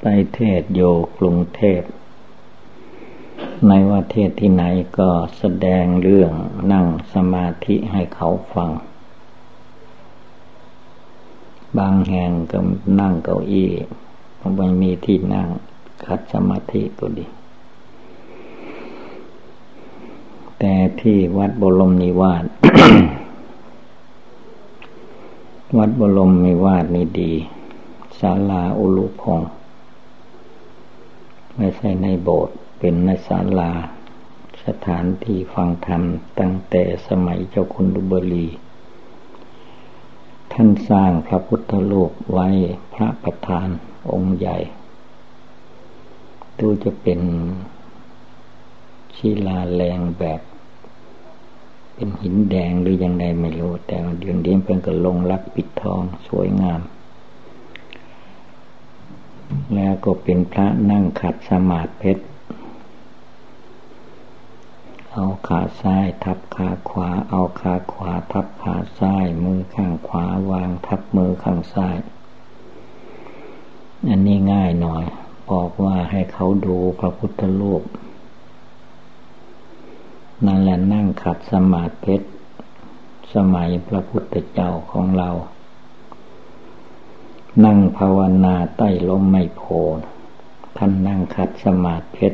ไปเทศโยกรุงเทพในว่าเทศที่ไหนก็แสดงเรื่องนั่งสมาธิให้เขาฟัง บางแห่งก็นั่งเก้าอี้ไม่มีที่นั่งคัดสมาธิก็ดี แต่ที่วัดบรมนิวาสวัดบรมนิวาสนี่ดีศาลาอุลุพง ไม่ใช่ในโบสถ์เป็นในศาลา สถานที่ฟังธรรมตั้งแต่สมัยเจ้าคุณดุบรีท่านสร้างพระพุทธรูปไว้พระประธานองค์ใหญ่ดูจะเป็นชีลาแรงแบบ เป็นหินแดงหรือยังไงไม่รู้ แต่เดี๋ยวนี้เป็นกระลงรักปิดทองสวยงาม แล้วก็เป็นพระนั่งขัดสมาธิเพชร เอาขาซ้ายทับขาขวา เอาขาขวาทับขาซ้าย มือข้างขวาวางทับมือข้างซ้าย อันนี้ง่ายหน่อย บอกว่าให้เขาดูพระพุทธรูปนั่นแหละนั่งขัดสมาธิเพชร สมัยพระพุทธเจ้าของเรา นั่งภาวนาใต้ลมไม่โพท่านนั่งคัดสมาธิ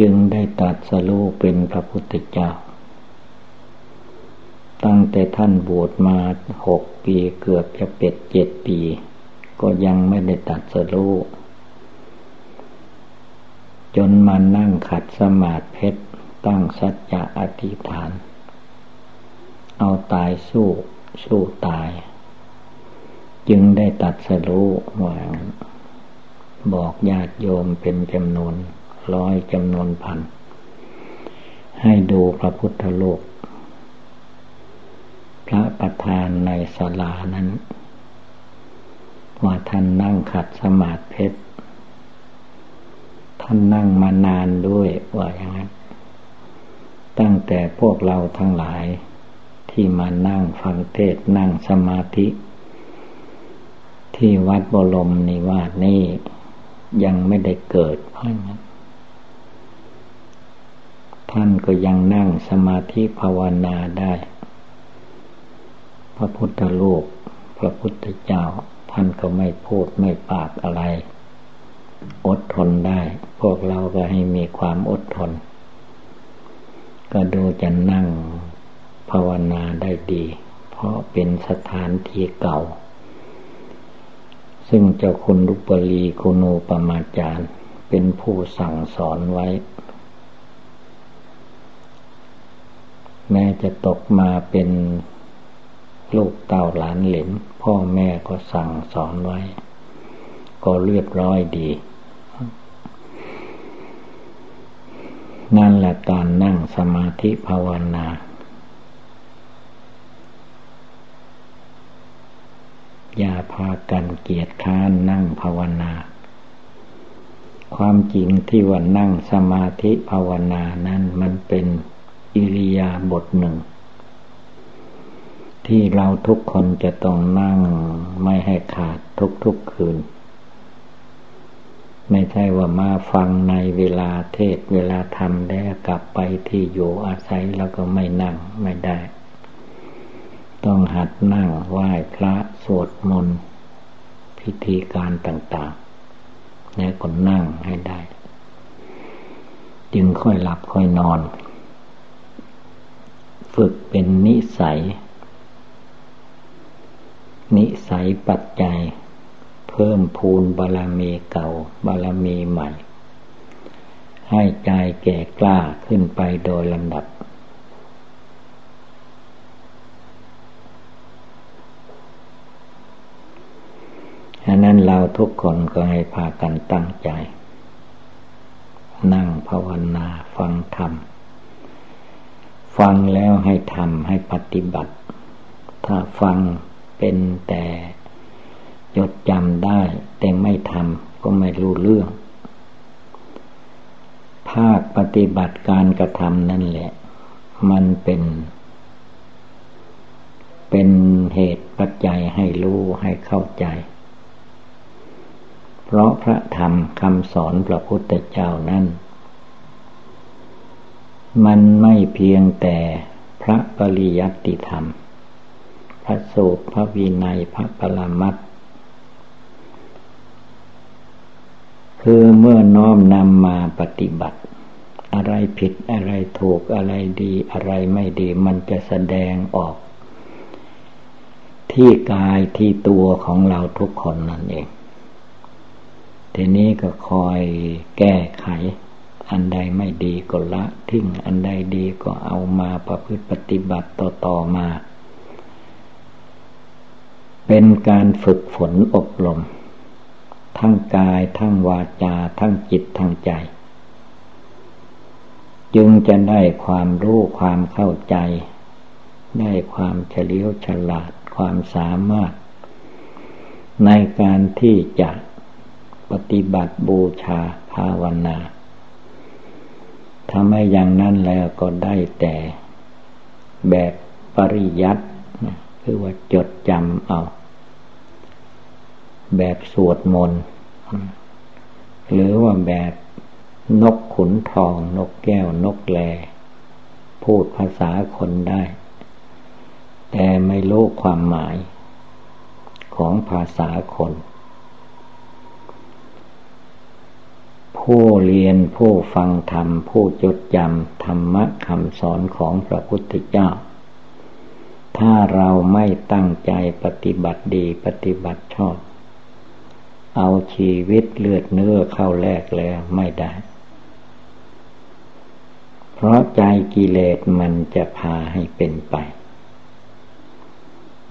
จึงได้ตัดสรู้เป็นพระพุทธเจ้า ตั้งแต่ท่านบวชมาหกปีเกือบจะเป็ดเจ็ดปี ก็ยังไม่ได้ตัดสรู้จนมานั่งขัดสมาธิตั้งสัจจะอธิษฐาน เอาตายสู้ สู้ตาย จึงได้ตัดสรู้ว่าบอกญาติโยมเป็นจำนวนร้อยจำนวนพัน ให้ดูพระพุทธโลก พระประธานในศาลานั้น ว่าท่านนั่งขัดสมาธิเพชรท่านนั่งมานานด้วยว่าอย่างนั้น ตั้งแต่พวกเราทั้งหลายที่มานั่งฟังเทศนั่งสมาธิ ที่วัดบรมนิวาสนี่ยังไม่ได้เกิดเพราะงั้นท่านก็ยังนั่งสมาธิภาวนาได้ พระพุทธรูปพระพุทธเจ้า ท่านก็ไม่พูดไม่ปากอะไร อดทนได้ พวกเราก็ให้มีความอดทน ก็ดูจะนั่งภาวนาได้ดี เพราะเป็นสถานที่เก่า ซึ่งเจ้าคุณลุปลีคุณูปมาจารย์เป็นผู้สั่งสอนไว้ แม้จะตกมาเป็นลูกเต่าหลานเหลนพ่อแม่ก็สั่งสอนไว้ ก็เรียบร้อยดี นั่นแหละการนั่งสมาธิภาวนา อย่าพากันเกียรติค้านนั่งภาวนา ความจริงที่ว่านั่งสมาธิภาวนานั้นมันเป็นอิริยาบถหนึ่ง ที่เราทุกคนจะต้องนั่งไม่ให้ขาดทุกๆคืน ไม่ใช่ว่ามาฟังในเวลาเทศเวลาทำแล้วกลับไปที่อยู่อาศัยแล้วก็ไม่นั่งไม่ได้ ต้องหัดนั่งไหว้พระสวดมนต์พิธีการต่างๆ แล้วก็นั่งให้ได้ จึงค่อยหลับค่อยนอน ฝึกเป็นนิสัย นิสัยปัจจัย เพิ่มพูนบารมีเก่าบารมีใหม่ ให้ใจแก่กล้าขึ้นไปโดยลำดับฉะนั้นเราทุกคนก็ให้พากันตั้งใจ นั่งภาวนาฟังธรรม ฟังแล้วให้ทำให้ปฏิบัติ ถ้าฟังเป็นแต่จดจำได้ แต่ไม่ทำก็ไม่รู้เรื่อง ภาคปฏิบัติการกระทำนั่นแหละ มันเป็น เป็นเหตุปัจจัยให้รู้ให้เข้าใจ เพราะพระธรรมคำสอนพระพุทธเจ้านั้น มันไม่เพียงแต่พระปริยัติธรรม พระสูตรพระวินัยพระปรมัตคือเมื่อน้อมนำมาปฏิบัติ อะไรผิดอะไรถูกอะไรดีอะไรไม่ดีมันจะแสดงออก ที่กายที่ตัวของเราทุกคนนั่นเอง ทีนี้ก็คอยแก้ไข อันใดไม่ดีก็ละทิ้ง อันใดดีก็เอามาประพฤติปฏิบัติต่อๆมา เป็นการฝึกฝนอบรม ทั้งกายทั้งวาจา ทั้งจิตทั้งใจ จึงจะได้ความรู้ความเข้าใจ ได้ความเฉลียวฉลาดความสามารถ ในการที่จะ ปฏิบัติบูชาภาวนาทำให้อย่างนั้นแล้วก็ได้แต่แบบปริยัติคือว่าจดจำเอา แบบสวดมนต์หรือว่าแบบนกขุนทอง นกแก้วนกแล พูดภาษาคนได้ แต่ไม่รู้ความหมายของภาษาคน ผู้เรียนผู้ฟังธรรม ผู้จดจำธรรมะคำสอนของพระพุทธเจ้า ถ้าเราไม่ตั้งใจปฏิบัติดีปฏิบัติชอบ เอาชีวิตเลือดเนื้อเข้าแลกแล้วไม่ได้ เพราะใจกิเลสมันจะพาให้เป็นไป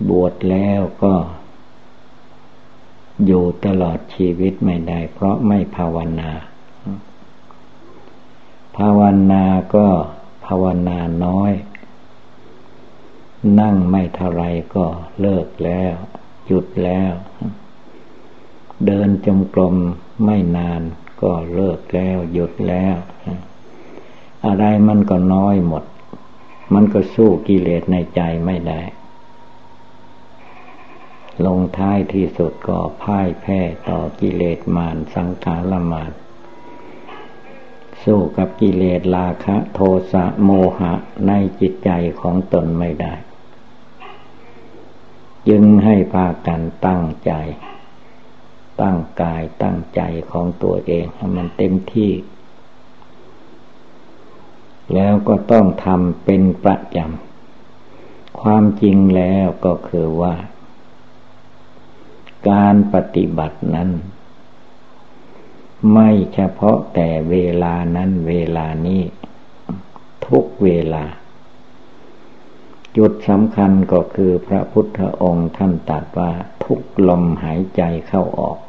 บวชแล้วก็อยู่ตลอดชีวิตไม่ได้เพราะไม่ภาวนา ภาวนาก็ภาวนาน้อย นั่งไม่เท่าไรก็เลิกแล้ว หยุดแล้ว เดินจงกรมไม่นานก็เลิกแล้วหยุดแล้ว อะไรมันก็น้อยหมด มันก็สู้กิเลสในใจไม่ได้ ลงท้ายที่สุดก็พ่ายแพ้ต่อกิเลสมารสังขารมาร สู้กับกิเลสราคะ โทสะโมหะในจิตใจของตนไม่ได้ยึงให้พากันตั้งใจ ตั้งกายตั้งใจของตัวเองให้มันเต็มที่ แล้วก็ต้องทำเป็นประจำความจริงแล้วก็คือว่า การปฏิบัตินั้น ไม่เฉพาะแต่เวลานั้นเวลานี้ ทุกเวลา จุดสำคัญก็คือพระพุทธองค์ท่านตรัสว่าทุกลมหายใจเข้าออก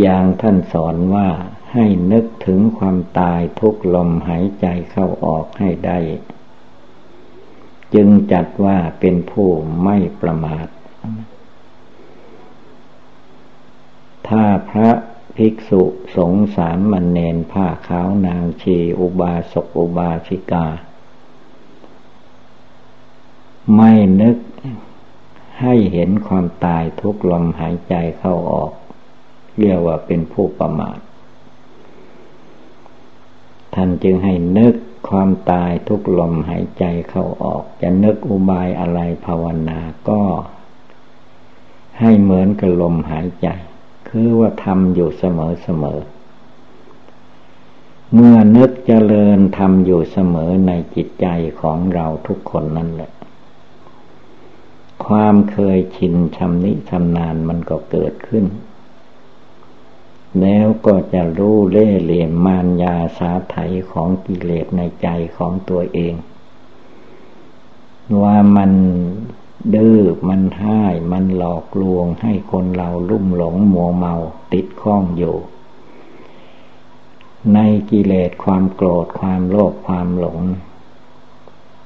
อย่างท่านสอนว่าให้นึกถึงความตายทุกลมหายใจเข้าออกให้ได้ จึงจัดว่าเป็นผู้ไม่ประมาท ถ้าพระภิกษุสงสารมันเนนผ้าขาวนางชี อุบาสกอุบาสิกา ไม่นึกให้เห็นความตายทุกลมหายใจเข้าออก เรียกว่าเป็นผู้ประมาท ท่านจึงให้นึกความตายทุกลมหายใจเข้าออก จะนึกอุบายอะไรภาวนาก็ ให้เหมือนกับลมหายใจ คือว่าทำอยู่เสมอเสมอ เมื่อนึกเจริญทำอยู่เสมอในจิตใจของเราทุกคนนั่นแหละ ความเคยชินชำนิชำนาญมันก็เกิดขึ้น แล้วก็จะรู้เล่เหลี่ยมมารยาสาไถของกิเลสในใจของตัวเอง ว่ามัน ดื้อมันห้ายมันหลอกลวงให้คนเราลุ่มหลงมัวเมาติดข้องอยู่ ในกิเลสความโกรธความโลภความหลง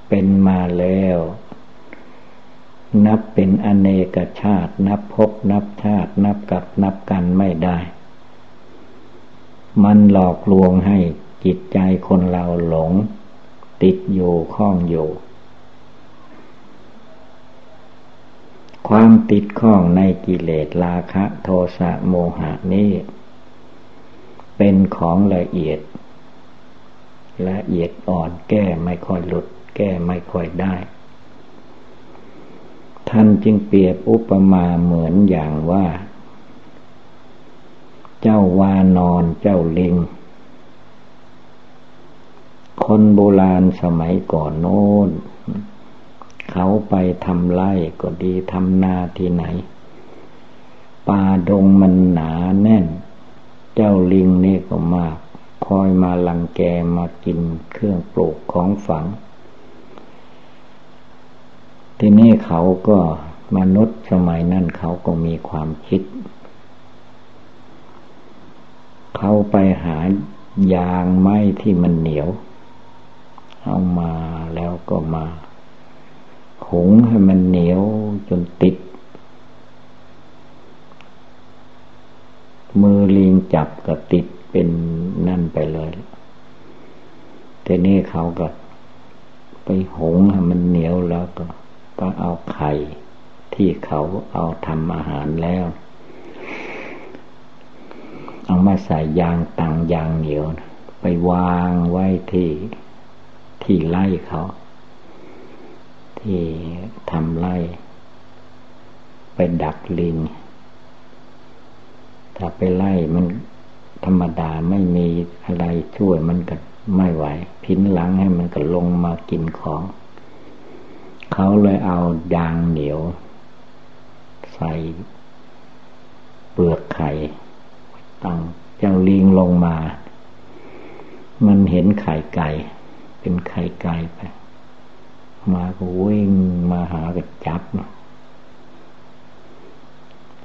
เป็นมาแล้ว นับเป็นอเนกชาติ นับพบนับชาติ นับกับนับกันไม่ได้ มันหลอกลวงให้จิตใจคนเราหลง ติดอยู่ข้องอยู่ ความติดข้องในกิเลสราคะโทสะโมหะนี้ เป็นของละเอียด ละเอียดอ่อนแก้ไม่ค่อยหลุด แก้ไม่ค่อยได้ ท่านจึงเปรียบอุปมาเหมือนอย่างว่า เจ้าวานอนเจ้าลิง คนโบราณสมัยก่อนโน้น เขาไปทำไร่ก็ดีทำนาที่ไหน ป่าดงมันหนาแน่น เจ้าลิงนี่ก็มาก คอยมาลังแกมากินเครื่องปลูกของฝัง ทีนี้เขาก็มนุษย์สมัยนั้นเขาก็มีความคิด เขาไปหายางไม้ที่มันเหนียว เอามาแล้วก็มา หุงให้มันเหนียวจนติด มือลิงจับก็ติดเป็นนั่นไปเลยทีนี้เขาก็ไปหุงให้มันเหนียวแล้วก็ก็เอาไข่ที่เขาเอาทำอาหารแล้ว เอามาใส่ยางตังยางเหนียว ไปวางไว้ที่ที่ไล่เขา ที่ทำไร่ ไปดักลิง ถ้าไปไล่มันธรรมดาไม่มีอะไรช่วยมันก็ไม่ไหว พินหลังให้มันก็ลงมากินของ เขาเลยเอายางเหนียว ใส่เปลือกไข่ตั้งเจ้าลิงลงมา มันเห็นไข่ไก่ เป็นไข่ไก่ไป มาก็วิ่งมาหาก็จับ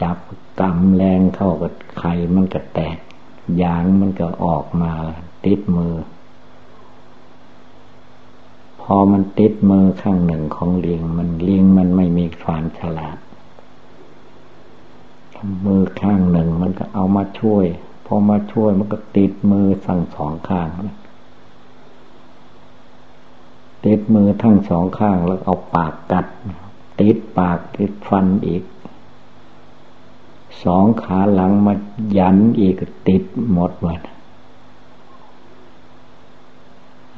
จับกำแรงเข้ากับไข่มันก็แตกยางมันก็ออกมา ติดมือ พอมันติดมือข้างหนึ่งของเลียงมันเลียงมันไม่มีความฉลาดมือข้างหนึ่งมันก็เอามาช่วย พอมาช่วยมันก็ติดมือสั่งสองข้าง ติดมือทั้งสองข้างแล้วเอาปากกัด ติดปากติดฟันอีก สองขาหลังมายันอีกติดหมดหมด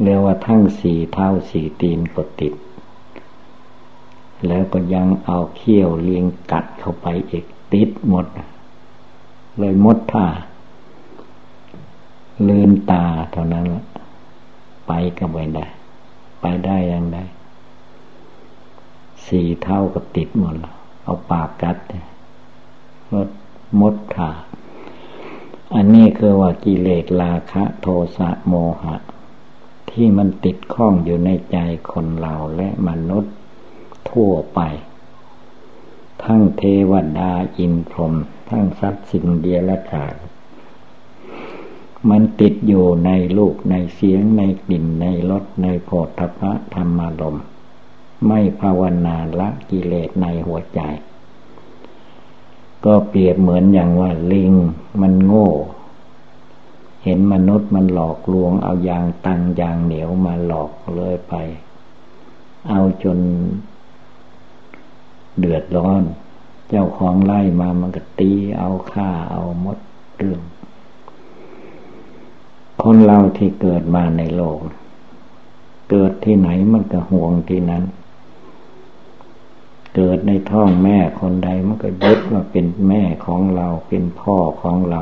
เรียกว่าทั้งสี่เท้าสี่ตีนก็ติด แล้วก็ยังเอาเขี้ยวเลียงกัดเข้าไปอีกติดหมด เลยมดท่าลืมตาเท่านั้นละไปก็ไม่ได้ ไปได้ยังไงสี่เท่ากับติดหมดแล้วเอาปากกัดรถมดขาอันนี้คือว่ากิเลสราคะ โทสะโมหะ ที่มันติดข้องอยู่ในใจคนเราและมนุษย์ทั่วไป ทั้งเทวดาอินพรหมทั้งสัตว์สิ่งเดียร์ขา มันติดอยู่ในลูกในเสียงในกลิ่นในรสในโผฏฐพะธรรมารมไม่ภาวนาละกิเลสในหัวใจ ก็เปรียบเหมือนอย่างว่าลิงมันโง่ เห็นมนุษย์มันหลอกลวงเอายางตังยางเหนียวมาหลอกเลยไป เอาจนเดือดร้อน เจ้าของไล่มามันก็ตีเอาฆ่าเอามดเรื่อง คนเราที่เกิดมาในโลก เกิดที่ไหนมันก็ห่วงที่นั้น เกิดในท้องแม่คนใดมันก็ยึดว่าเป็นแม่ของเราเป็นพ่อของเรา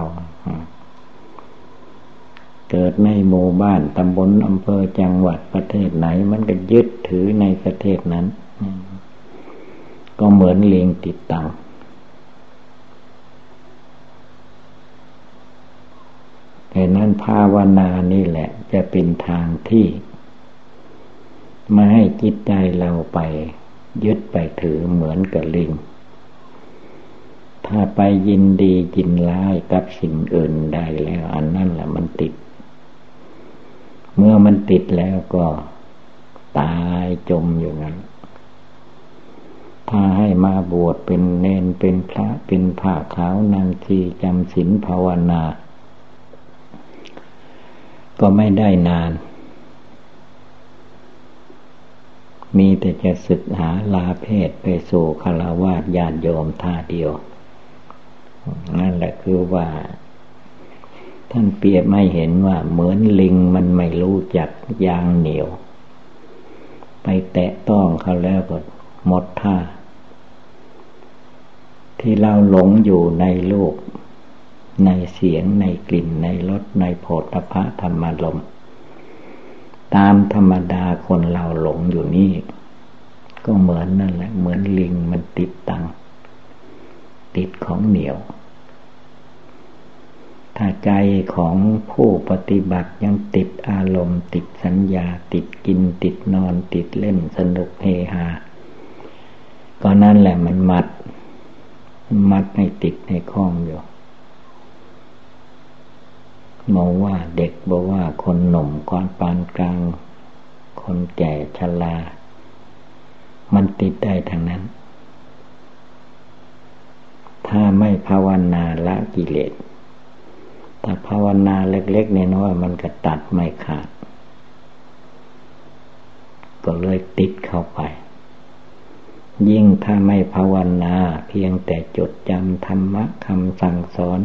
เกิดในหมู่บ้านตำบลอำเภอจังหวัดประเทศไหน มันก็ยึดถือในประเทศนั้น ก็เหมือนเลียงติดตัง ดังนั้นภาวนานี่แหละ จะเป็นทางที่มาให้จิตใจเราไปยึดไปถือเหมือนกับลิง ถ้าไปยินดียินร้ายกับสิ่งอื่นได้แล้ว อันนั้นแหละมันติด เมื่อมันติดแล้วก็ตายจมอยู่นั้น ถ้าให้มาบวชเป็นเนนเป็นพระเป็นผ้าขาวนางทีจำศีลภาวนา ก็ไม่ได้นาน มีแต่จะศึกหาลาเพศไปสู่คารวาสญาติโยมท่าเดียว นั่นแหละคือว่า ท่านเปรียบไม่เห็นว่าเหมือนลิงมันไม่รู้จักยางเหนียว ไปแตะต้องเขาแล้วก็หมดท่า ที่เราหลงอยู่ในโลก ในเสียงในกลิ่นในรสในโผฏฐะธรรมลมตามธรรมดาคนเราหลงอยู่นี่ ก็เหมือนนั่นแหละ เหมือนลิงมันติดตัง ติดของเหนียว ถ้าใจของผู้ปฏิบัติยังติดอารมณ์ ติดสัญญา ติดกิน ติดนอน ติดเล่นสนุกเฮฮาก็นั่นแหละมันมัด มัดให้ติดในข้องอยู่ มองว่าเด็กบอกว่าคนหนุ่มคนปานกลาง คนแก่ชรา มันติดได้ทางนั้น ถ้าไม่ภาวนาละกิเลสถ้าภาวนาเล็กๆน้อยๆมันก็ตัดไม่ขาด ก็เลยติดเข้าไป ยิ่งถ้าไม่ภาวนาเพียงแต่จดจำธรรมะคำสั่งสอน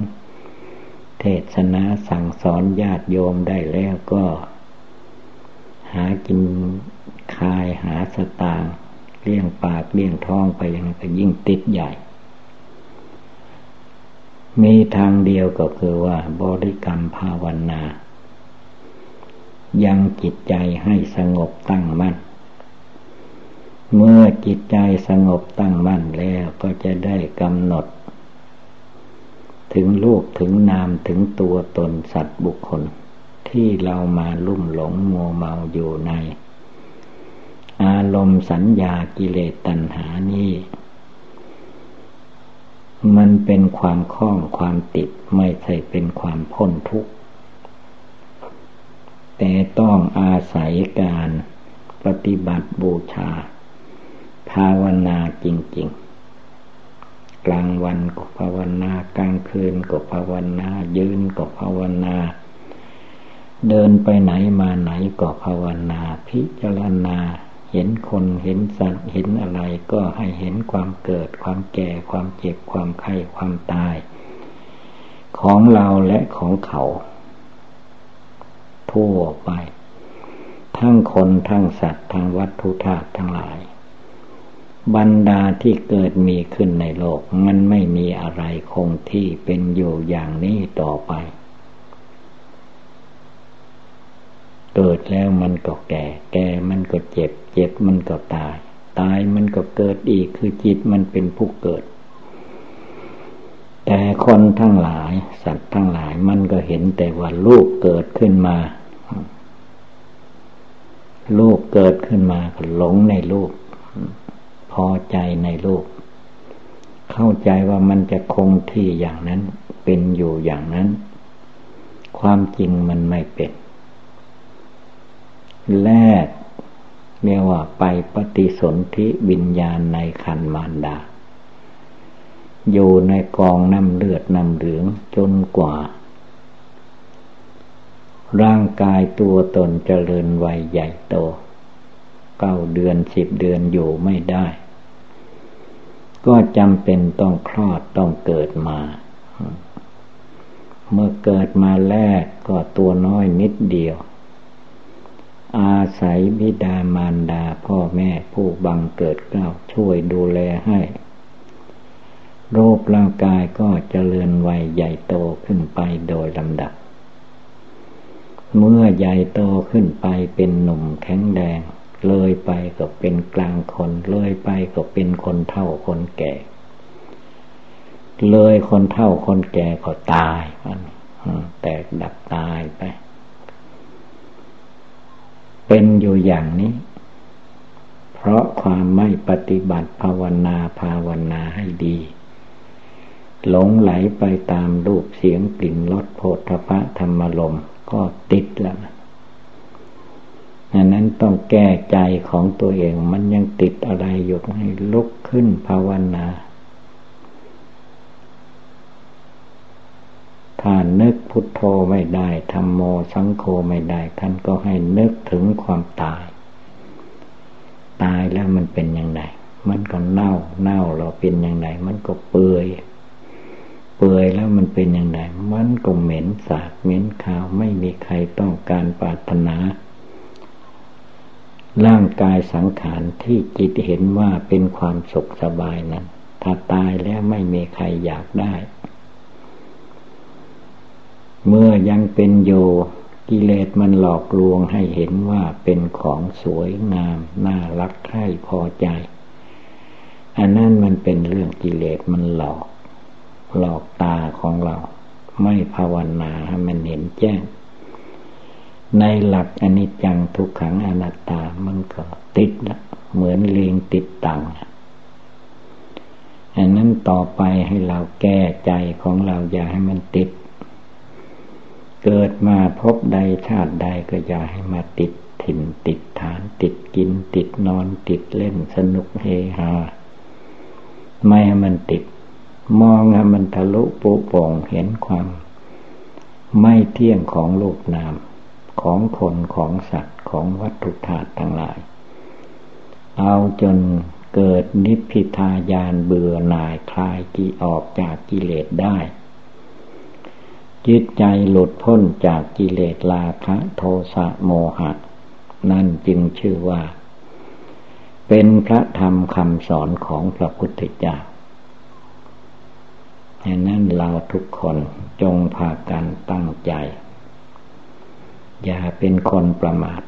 เทศนาสั่งสอนญาติโยมได้แล้วก็ หากินคายหาสตางเลี้ยงปากเลี้ยงท้องไปยังก็ยิ่งติดใหญ่ มีทางเดียวก็คือว่า บริกรรมภาวนา ยังจิตใจให้สงบตั้งมั่น เมื่อจิตใจสงบตั้งมั่นแล้วก็จะได้กำหนด ถึงลูกถึงนามถึงตัวตนสัตว์บุคคล ที่เรามาลุ่มหลงมัวเมาอยู่ใน อารมณ์สัญญากิเลสตัณหานี้มันเป็นความคล้องความติดไม่ใช่เป็นความพ้นทุกข์ แต่ต้องอาศัยการปฏิบัติบูชา ภาวนาจริง ๆ กลางวันก็ภาวนากลางคืนก็ภาวนา ยืนก็ภาวนา เดินไปไหนมาไหนก็ภาวนา พิจารณา เห็นคนเห็นสัตว์เห็นอะไรก็ให้เห็นความเกิด ความแก่ ความเจ็บ ความไข้ความตาย ของเราและของเขา ทั่วไป ทั้งคนทั้งสัตว์ทั้งวัตถุธาตุทั้งหลาย บรรดาที่เกิดมีขึ้นในโลก มันไม่มีอะไรคงที่เป็นอยู่อย่างนี้ต่อไป เกิดแล้วมันก็แก่ แก่มันก็เจ็บ เจ็บมันก็ตาย ตายมันก็เกิดอีกคือจิตมันเป็นผู้เกิด แต่คนทั้งหลาย สัตว์ทั้งหลายมันก็เห็นแต่ว่าลูกเกิดขึ้นมาลูกเกิดขึ้นมาก็หลงในลูก พอใจในโลก เข้าใจว่ามันจะคงที่อย่างนั้นเป็นอยู่อย่างนั้น ความจริงมันไม่เป็น แรกเรียกว่าไปปฏิสนธิวิญญาณในคันมารดา อยู่ในกองน้ำเลือดน้ำเหลืองจนกว่า ร่างกายตัวตนเจริญวัยใหญ่โต เก้าเดือนสิบเดือนอยู่ไม่ได้ ก็จำเป็นต้องคลอดต้องเกิดมา เมื่อเกิดมาแรกก็ตัวน้อยนิดเดียว อาศัยบิดามารดาพ่อแม่ผู้บังเกิดเกล้าช่วยดูแลให้โรูปร่างกายก็เจริญวัยใหญ่โตขึ้นไปโดยลำดับ เมื่อใหญ่โตขึ้นไปเป็นหนุ่มแข็งแรง เลยไปก็เป็นกลางคน เลยไปก็เป็นคนเท่าคนแก่ เลยคนเท่าคนแก่ก็ตายมันแตกดับตายไป เป็นอยู่อย่างนี้ เพราะความไม่ปฏิบัติภาวนาภาวนาให้ดีหลงไหลไปตามรูปเสียงกลิ่นรสโผฏฐพะธรรมลมก็ติดแล้วนะ อันนั้นต้องแก้ใจของตัวเอง มันยังติดอะไรอยู่ให้ลุกขึ้นภาวนาถ้านึกพุทโธไม่ได้ทำโมสังโฆไม่ได้ ท่านก็ให้นึกถึงความตายตตายแล้วมันเป็นยังไงมันก็เน่า เน่าเราเป็นยังไงมันก็เปื่อยเปื่อยแล้วมันเป็นยังไงมันก็เหม็นสาบเหม็นขาวไม่มีใครต้องการปรารถนา ร่างกายสังขารที่จิตเห็นว่าเป็นความสุขสบายนั้น ถ้าตายแล้วไม่มีใครอยากได้ เมื่อยังเป็นโยกิเลสมันหลอกลวงให้เห็นว่าเป็นของสวยงาม น่ารักใคร่พอใจ อันนั้นมันเป็นเรื่องกิเลสมันหลอก หลอกตาของเรา ไม่ภาวนาให้มันเห็นแจ้ง ในหลักอนิจจังทุกขังอนัตตามันก็ติดละเหมือนเลียงติดตังอันนั้นต่อไปให้เราแก้ใจของเราอย่าให้มันติด เกิดมาพบใดชาติใดก็อย่าให้มาติดถิ่นติดฐานติดกินติดนอนติดเล่นสนุกเฮฮาไม่ให้มันติด มองให้มันทะลุปุโป่งเห็นความ ไม่เที่ยงของโลกนาม ของคนของสัตว์ของวัตถุธาตุทั้งหลาย เอาจนเกิดนิพพิทายานเบื่อหน่ายคลายกิออกจากกิเลสได้จิตใจหลุดพ้นจากกิเลสราคะโทสะโมหะ นั่นจึงชื่อว่า เป็นพระธรรมคำสอนของพระพุทธเจ้าดังนั้นเราทุกคนจงพากันตั้งใจ อย่าเป็นคนประมาท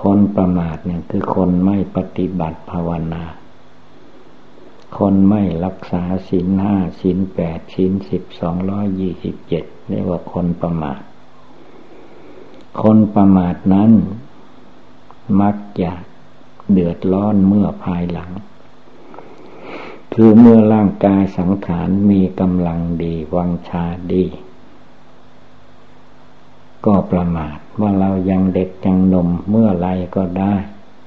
คนประมาทเนี่ยคือคนไม่ปฏิบัติภาวนา คนไม่รักษาศีลห้าศีลแปดศีลสิบสองร้อยยี่สิบเจ็ดเรียกว่าคนประมาท คนประมาทนั้น มักจะเดือดร้อนเมื่อภายหลัง คือเมื่อร่างกายสังขารมีกำลังดี วังชาดี ก็ประมาทว่าเรายังเด็กจังนมเมื่อไรก็ได้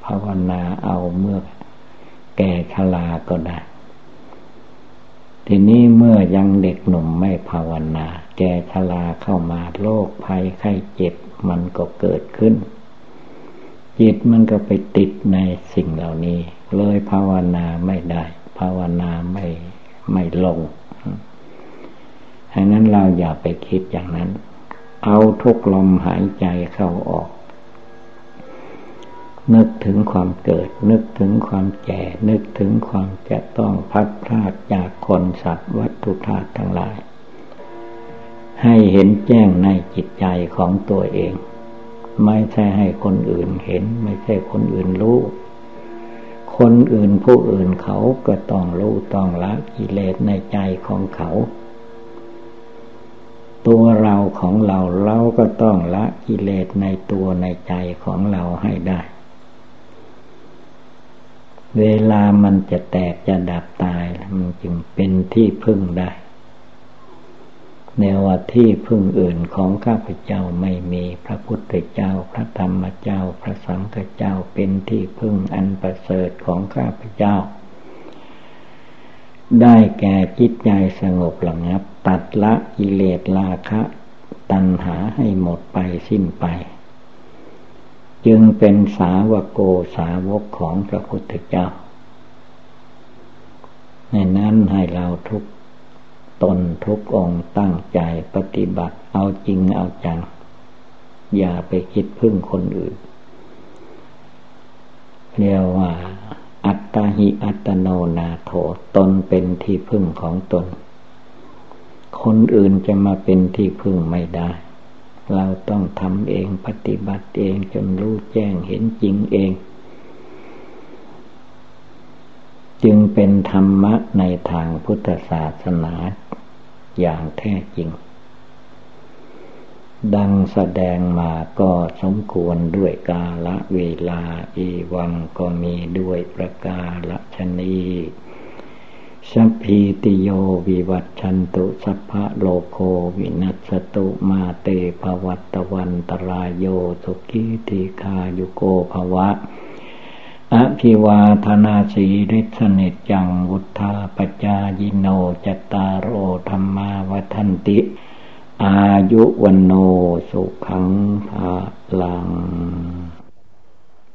ภาวนาเอาเมื่อ แก่ชราก็ได้ ทีนี้เมื่อยังเด็กหนุ่มไม่ภาวนา แก่ชราเข้ามาโรคภัยไข้เจ็บมันก็เกิดขึ้น จิตมันก็ไปติดในสิ่งเหล่านี้ เลยภาวนาไม่ได้ ภาวนาไม่ไม่ลงดังนั้นเราอย่าไปคิดอย่างนั้น เอาทุกลมหายใจเข้าออก นึกถึงความเกิด นึกถึงความแก่ นึกถึงความจะต้องพัดพลาดจากคนสัตว์วัตถุธาตุทั้งหลาย ให้เห็นแจ้งในจิตใจของตัวเอง ไม่ใช่ให้คนอื่นเห็น ไม่ใช่คนอื่นรู้คนอื่นผู้อื่นเขาก็ต้องรู้ต้องละกิเลสในใจของเขา ตัวเราของเราเราก็ต้องละกิเลสในตัวในใจของเราให้ได้ เวลามันจะแตกจะดับตาย มันจึงเป็นที่พึ่งได้แนวว่าที่พึ่งอื่นของข้าพเจ้าไม่มีพระพุทธเจ้า พระธรรมเจ้า พระสังฆเจ้าเป็นที่พึ่งอันประเสริฐของข้าพเจ้า ได้แก่จิตใจสงบระงับ ตัดละกิเลสราคะ ตัณหาให้หมดไปสิ้นไป จึงเป็นสาวโกสาวกของพระพุทธเจ้าในนั้นให้เราทุกตนทุกองตั้งใจปฏิบัติเอาจริงเอาจัง อย่าไปคิดพึ่งคนอื่น เรียกว่า อัตตาหิอัตโนนาโถตนเป็นที่พึ่งของตน คนอื่นจะมาเป็นที่พึ่งไม่ได้ เราต้องทำเองปฏิบัติเองจนรู้แจ้งเห็นจริงเอง จึงเป็นธรรมะในทางพุทธศาสนาอย่างแท้จริง ดังแสดงมาก็สมควรด้วยกาละเวลาอีวังก็มีด้วยประกาศชนี สัพพีติโยวิวัตชันตุสัพพะโลโควินัสตุมาเตภวัตวันตรายโยสุขีติคายุโกภวะ อภิวาธนาสีริสนิจังวุธาปจายิโนจตารโอธรรมาวันติ อายุวันโนสุขังภาลัง